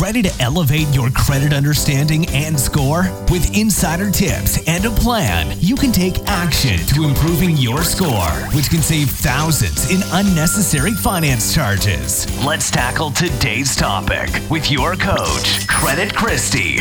Ready to elevate your credit understanding and score? With insider tips and a plan, you can take action to improving your score, which can save thousands in unnecessary finance charges. Let's tackle today's topic with your coach, Credit Christie.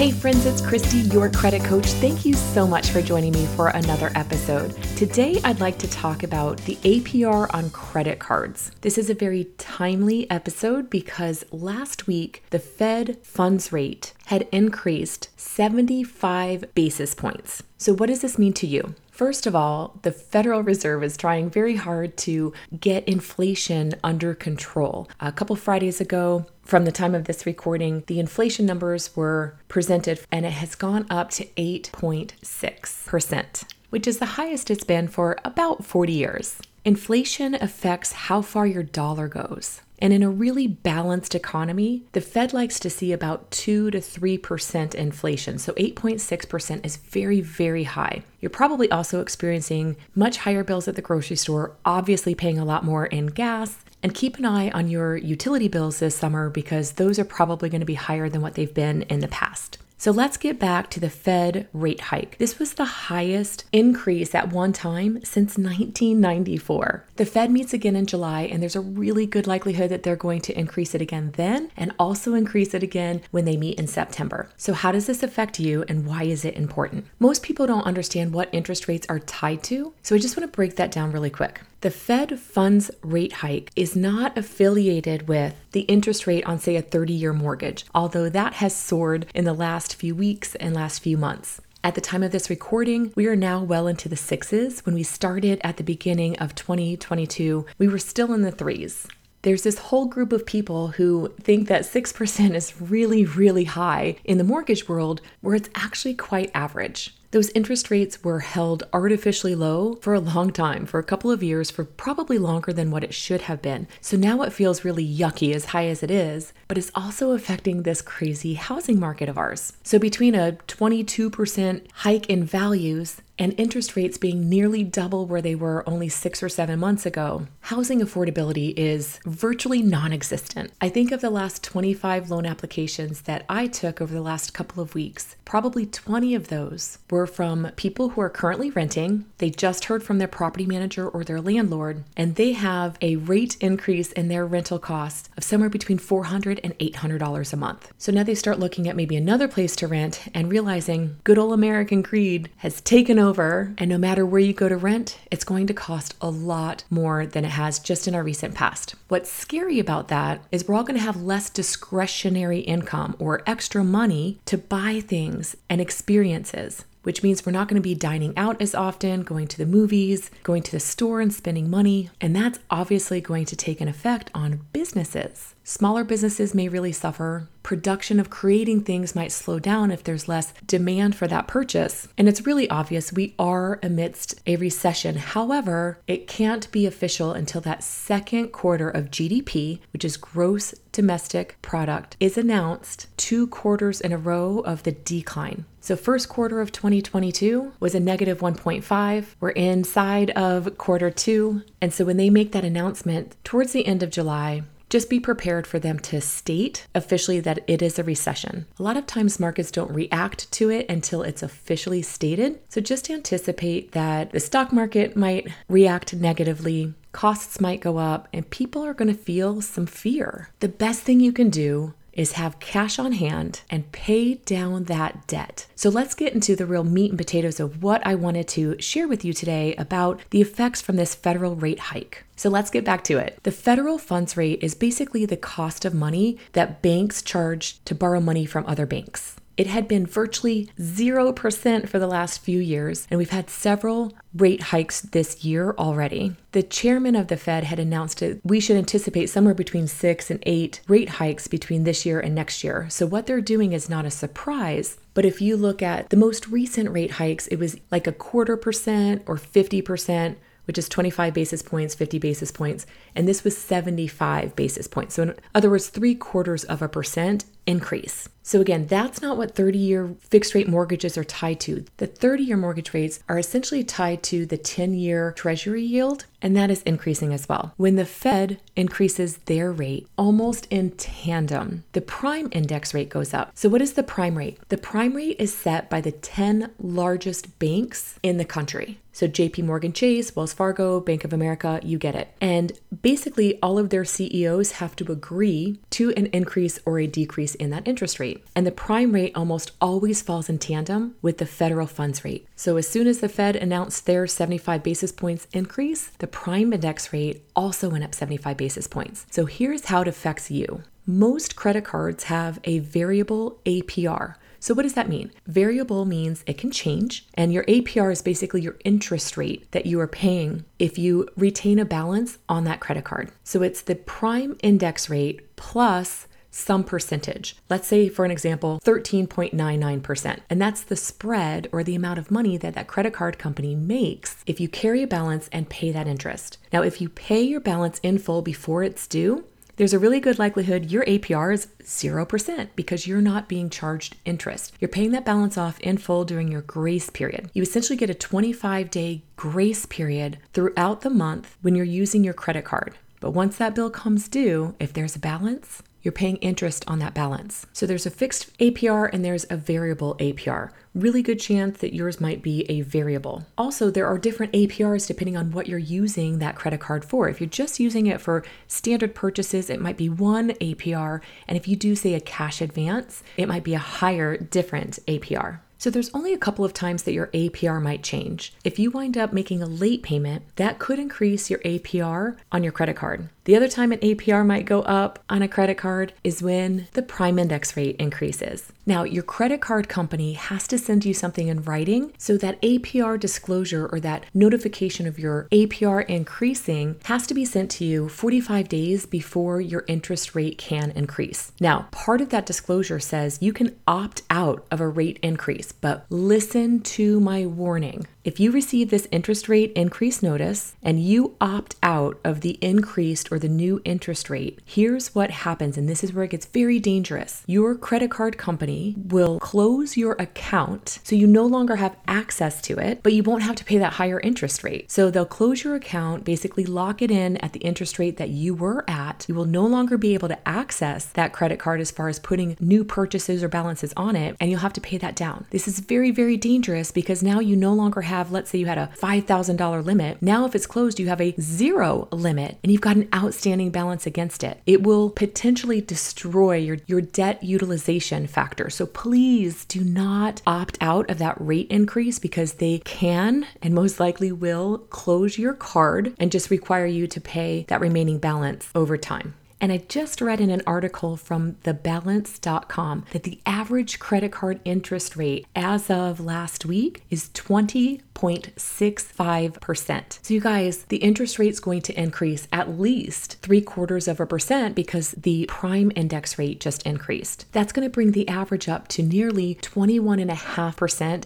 Hey friends, it's Christie, your credit coach. Thank you so much for joining me for another episode. Today, I'd like to talk about the APR on credit cards. This is a very timely episode because last week the Fed funds rate had increased 75 basis points. So, what does this mean to you? First of all, the Federal Reserve is trying very hard to get inflation under control. A couple Fridays ago, from the time of this recording, the inflation numbers were presented and it has gone up to 8.6%, which is the highest it's been for about 40 years. Inflation affects how far your dollar goes. And in a really balanced economy, the Fed likes to see about 2 to 3% inflation. So 8.6% is very, very high. You're probably also experiencing much higher bills at the grocery store, obviously paying a lot more in gas. And keep an eye on your utility bills this summer because those are probably going to be higher than what they've been in the past. So let's get back to the Fed rate hike. This was the highest increase at one time since 1994. The Fed meets again in July, and there's a really good likelihood that they're going to increase it again then and also increase it again when they meet in September. So, how does this affect you and why is it important? Most people don't understand what interest rates are tied to, so I just want to break that down really quick. The Fed funds rate hike is not affiliated with the interest rate on, say, a 30 year mortgage, although that has soared in the last few weeks and last few months. At the time of this recording, we are now well into the sixes. When we started at the beginning of 2022, we were still in the threes. There's this whole group of people who think that 6% is really, really high in the mortgage world, where it's actually quite average. Those interest rates were held artificially low for a long time, for a couple of years, for probably longer than what it should have been. So now it feels really yucky as high as it is, but it's also affecting this crazy housing market of ours. So between a 22% hike in values and interest rates being nearly double where they were only six or seven months ago, housing affordability is virtually non existent. I think of the last 25 loan applications that I took over the last couple of weeks, probably 20 of those were from people who are currently renting. They just heard from their property manager or their landlord, and they have a rate increase in their rental costs of somewhere between $400 and $800 a month. So now they start looking at maybe another place to rent and realizing good old American greed has taken over over, and no matter where you go to rent, it's going to cost a lot more than it has just in our recent past. What's scary about that is we're all going to have less discretionary income or extra money to buy things and experiences which means we're not going to be dining out as often, going to the movies, going to the store and spending money. And that's obviously going to take an effect on businesses. Smaller businesses may really suffer. Production of creating things might slow down if there's less demand for that purchase. And it's really obvious we are amidst a recession. However, it can't be official until that second quarter of GDP, which is gross domestic product, is announced two quarters in a row of the decline. So, first quarter of 2022 was a negative 1.5. We're inside of quarter two. And so, when they make that announcement towards the end of July, just be prepared for them to state officially that it is a recession. A lot of times markets don't react to it until it's officially stated. So just anticipate that the stock market might react negatively, costs might go up, and people are going to feel some fear. The best thing you can do is have cash on hand and pay down that debt. So let's get into the real meat and potatoes of what I wanted to share with you today about the effects from this federal rate hike. So let's get back to it. The federal funds rate is basically the cost of money that banks charge to borrow money from other banks. It had been virtually 0% for the last few years, and we've had several rate hikes this year already. The chairman of the Fed had announced that we should anticipate somewhere between six and eight rate hikes between this year and next year. So, what they're doing is not a surprise. But if you look at the most recent rate hikes, it was like a quarter percent or 50% which is 25 basis points, 50 basis points, and this was 75 basis points. So, in other words, three quarters of a percent increase. So, again, that's not what 30 year fixed rate mortgages are tied to. The 30 year mortgage rates are essentially tied to the 10 year treasury yield, and that is increasing as well. When the Fed increases their rate almost in tandem, the prime index rate goes up. So, what is the prime rate? The prime rate is set by the 10 largest banks in the country. So JP Morgan Chase, Wells Fargo, Bank of America, you get it. And basically, all of their CEOs have to agree to an increase or a decrease in that interest rate. And the prime rate almost always falls in tandem with the federal funds rate. So as soon as the Fed announced their 75 basis points increase, the prime index rate also went up 75 basis points. So here's how it affects you. Most credit cards have a variable APR. So, what does that mean? Variable means it can change, and your APR is basically your interest rate that you are paying if you retain a balance on that credit card. So, it's the prime index rate plus some percentage. Let's say, for an example, 13.99%. And that's the spread or the amount of money that that credit card company makes if you carry a balance and pay that interest. Now, if you pay your balance in full before it's due, there's a really good likelihood your APR is 0% because you're not being charged interest. You're paying that balance off in full during your grace period. You essentially get a 25 day grace period throughout the month when you're using your credit card. But once that bill comes due, if there's a balance, you're paying interest on that balance. So there's a fixed APR and there's a variable APR. Really good chance that yours might be a variable. Also, there are different APRs depending on what you're using that credit card for. If you're just using it for standard purchases, it might be one APR. And if you do, say, a cash advance, it might be a higher, different APR. So there's only a couple of times that your APR might change. If you wind up making a late payment, that could increase your APR on your credit card. The other time an APR might go up on a credit card is when the prime index rate increases. Now, your credit card company has to send you something in writing so that APR disclosure or that notification of your APR increasing has to be sent to you 45 days before your interest rate can increase. Now, part of that disclosure says you can opt out of a rate increase, but listen to my warning. If you receive this interest rate increase notice and you opt out of the increased or the new interest rate, here's what happens, and this is where it gets very dangerous. Your credit card company will close your account so you no longer have access to it, but you won't have to pay that higher interest rate. So they'll close your account, basically lock it in at the interest rate that you were at. You will no longer be able to access that credit card as far as putting new purchases or balances on it, and you'll have to pay that down. This is very, very dangerous because now you no longer have, let's say you had a $5,000 limit. Now, if it's closed, you have a zero limit and you've got an outstanding balance against it. It will potentially destroy your, your debt utilization factor. So please do not opt out of that rate increase because they can and most likely will close your card and just require you to pay that remaining balance over time. And I just read in an article from thebalance.com that the average credit card interest rate as of last week is 20.65%. So, you guys, the interest rate is going to increase at least three quarters of a percent because the prime index rate just increased. That's going to bring the average up to nearly 21.5%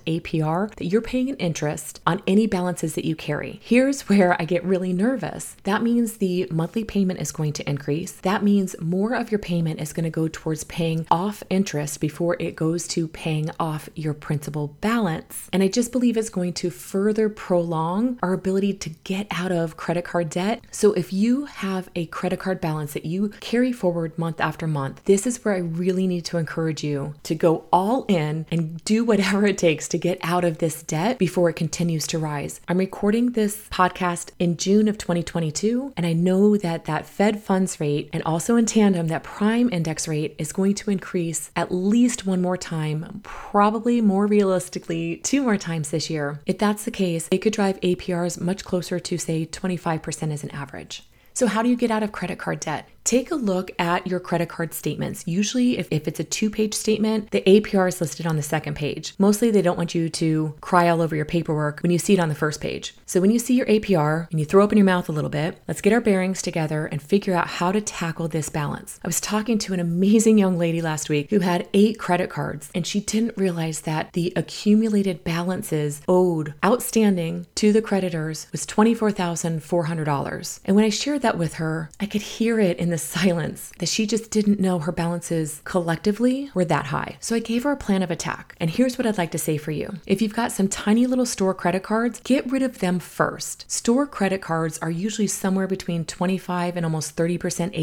APR that you're paying in interest on any balances that you carry. Here's where I get really nervous. That means the monthly payment is going to increase that means more of your payment is going to go towards paying off interest before it goes to paying off your principal balance. And I just believe it's going to further prolong our ability to get out of credit card debt. So if you have a credit card balance that you carry forward month after month, this is where I really need to encourage you to go all in and do whatever it takes to get out of this debt before it continues to rise. I'm recording this podcast in June of 2022, and I know that that Fed funds rate and also in tandem, that prime index rate is going to increase at least one more time, probably more realistically, two more times this year. If that's the case, it could drive APRs much closer to, say, 25% as an average. So, how do you get out of credit card debt? Take a look at your credit card statements. Usually, if, if it's a two page statement, the APR is listed on the second page. Mostly, they don't want you to cry all over your paperwork when you see it on the first page. So, when you see your APR and you throw open your mouth a little bit, let's get our bearings together and figure out how to tackle this balance. I was talking to an amazing young lady last week who had eight credit cards, and she didn't realize that the accumulated balances owed outstanding to the creditors was $24,400. And when I shared that with her, I could hear it in the silence that she just didn't know her balances collectively were that high. So I gave her a plan of attack. And here's what I'd like to say for you if you've got some tiny little store credit cards, get rid of them first. Store credit cards are usually somewhere between 25 and almost 30%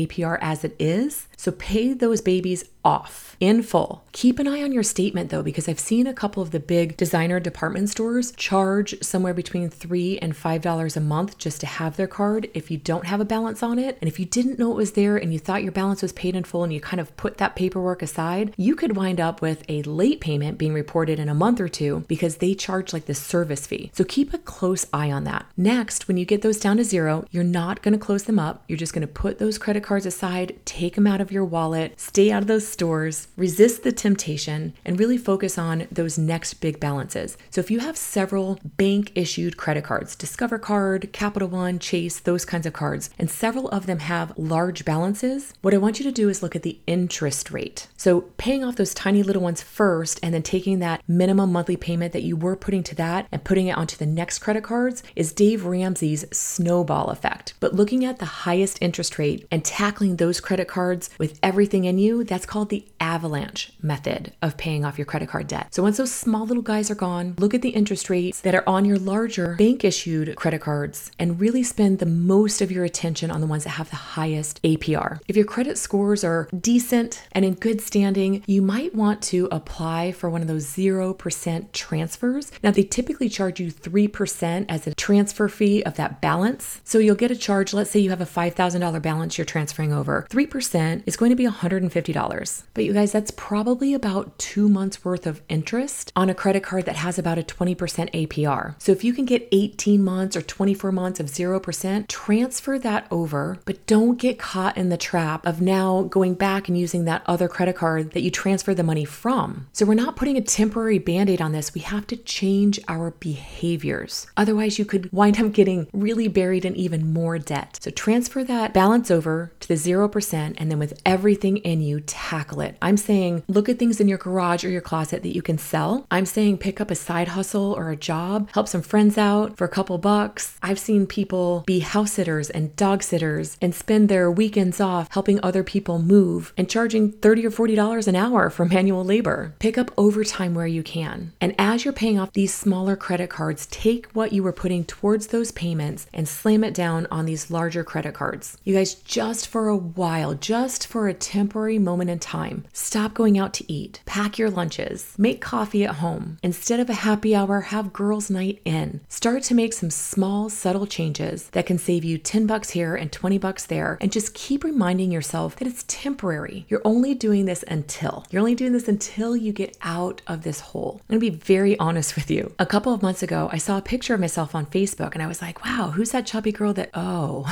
APR as it is. So pay those babies off in full. Keep an eye on your statement though, because I've seen a couple of the big designer department stores charge somewhere between three and five dollars a month just to have their card if you don't have a balance on it. And if you didn't know it was there and you thought your balance was paid in full and you kind of put that paperwork aside, you could wind up with a late payment being reported in a month or two because they charge like the service fee. So keep a close eye on that. Next, when you get those down to zero, you're not going to close them up. You're just going to put those credit cards aside, take them out of your wallet, stay out of those stores, resist the temptation, and really focus on those next big balances. So if you have several bank issued credit cards, Discover Card, Capital One, Chase, those kinds of cards, and several of them have large balances, what I want you to do is look at the interest rate. So paying off those tiny little ones first and then taking that minimum monthly payment that you were putting to that and putting it onto the next credit cards is Dave Ramsey's snowball effect. But looking at the highest interest rate and tackling those credit cards with everything in you, that's called the avalanche method of paying off your credit card debt. So once those small little guys are gone, look at the interest rates that are on your larger bank issued credit cards and really spend the most of your attention on the ones that have the highest APR. If your credit scores are decent and in good standing, you might want to apply for one of those 0% transfers. Now, they typically charge you 3% as a transfer fee of that balance. So you'll get a charge, let's say you have a $5,000 balance you're transferring over. 3% is going to be $150. But you guys, that's probably about two months worth of interest on a credit card that has about a 20% APR. So if you can get 18 months or 24 months of 0%, transfer that over, but don't get caught in the trap of now going back and using that other credit card that you transfer the money from. So we're not putting a temporary band aid on this. We have to change our behaviors. Otherwise, you could wind up getting really buried in even more debt. So transfer that balance over to the 0%, and then with everything in you, tackle it. I'm saying look at things in your garage or your closet that you can sell. I'm saying pick up a side hustle or a job, help some friends out for a couple bucks. I've seen people be house sitters and dog sitters and spend their weekends off helping other people move and charging 30 or 40 dollars an hour for manual labor. Pick up overtime where you can. And as you're paying off these smaller credit cards, take what you were putting towards those payments and slam it down on these larger credit cards. You guys, just for a while, just for a temporary moment in time, stop going out to eat, pack your lunches, make coffee at home. Instead of a happy hour, have girls' night in. Start to make some small, subtle changes that can save you 10 bucks here and 20 bucks there, and just keep reminding yourself that it's temporary. You're only doing this until. You're only doing this until you get out of this hole. I'm gonna be very honest with you. A couple of months ago, I saw a picture of myself on Facebook and I was like, wow, who's that chubby girl that, oh,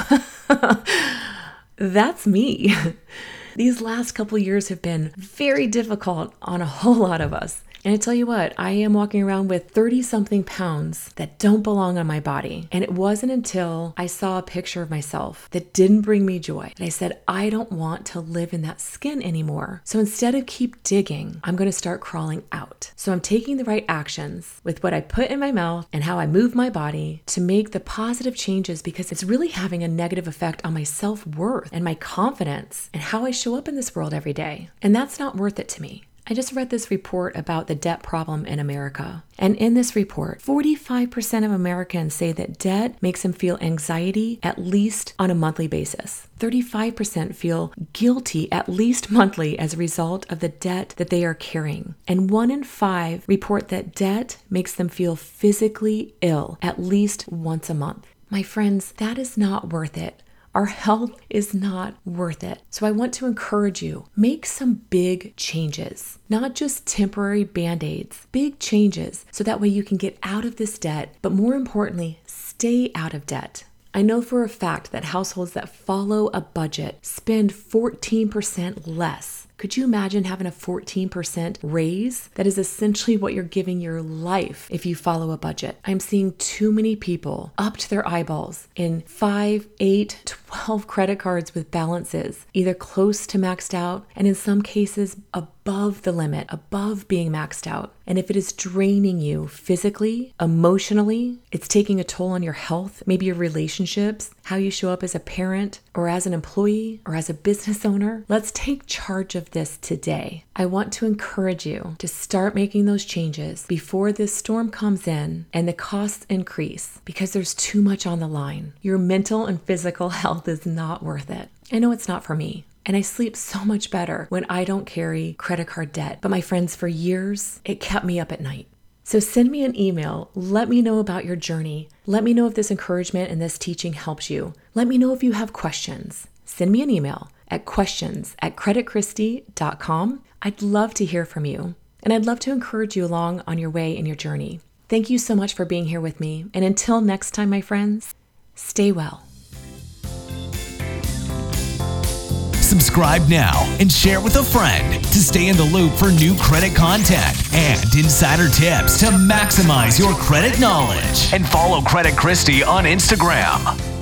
that's me. These last couple years have been very difficult on a whole lot of us. And I tell you what, I am walking around with 30 something pounds that don't belong on my body. And it wasn't until I saw a picture of myself that didn't bring me joy that I said, I don't want to live in that skin anymore. So instead of keep digging, I'm going to start crawling out. So I'm taking the right actions with what I put in my mouth and how I move my body to make the positive changes because it's really having a negative effect on my self worth and my confidence and how I show up in this world every day. And that's not worth it to me. I just read this report about the debt problem in America. And in this report, 45% of Americans say that debt makes them feel anxiety at least on a monthly basis. 35% feel guilty at least monthly as a result of the debt that they are carrying. And one in five report that debt makes them feel physically ill at least once a month. My friends, that is not worth it. Our health is not worth it. So I want to encourage you make some big changes, not just temporary band aids, big changes so that way you can get out of this debt, but more importantly, stay out of debt. I know for a fact that households that follow a budget spend 14% less could you imagine having a 14% raise? That is essentially what you're giving your life if you follow a budget. I'm seeing too many people up to their eyeballs in 5, 8, 12 credit cards with balances, either close to maxed out and in some cases above the limit, above being maxed out. And if it is draining you physically, emotionally, it's taking a toll on your health, maybe your relationships, how you show up as a parent or as an employee or as a business owner. Let's take charge of this today. I want to encourage you to start making those changes before this storm comes in and the costs increase because there's too much on the line. Your mental and physical health is not worth it. I know it's not for me. And I sleep so much better when I don't carry credit card debt. But my friends, for years, it kept me up at night. So send me an email. Let me know about your journey. Let me know if this encouragement and this teaching helps you. Let me know if you have questions. Send me an email at questions at creditchristie.com. I'd love to hear from you. And I'd love to encourage you along on your way in your journey. Thank you so much for being here with me. And until next time, my friends, stay well. Subscribe now and share with a friend to stay in the loop for new credit content and insider tips to maximize your credit knowledge. And follow Credit Christie on Instagram.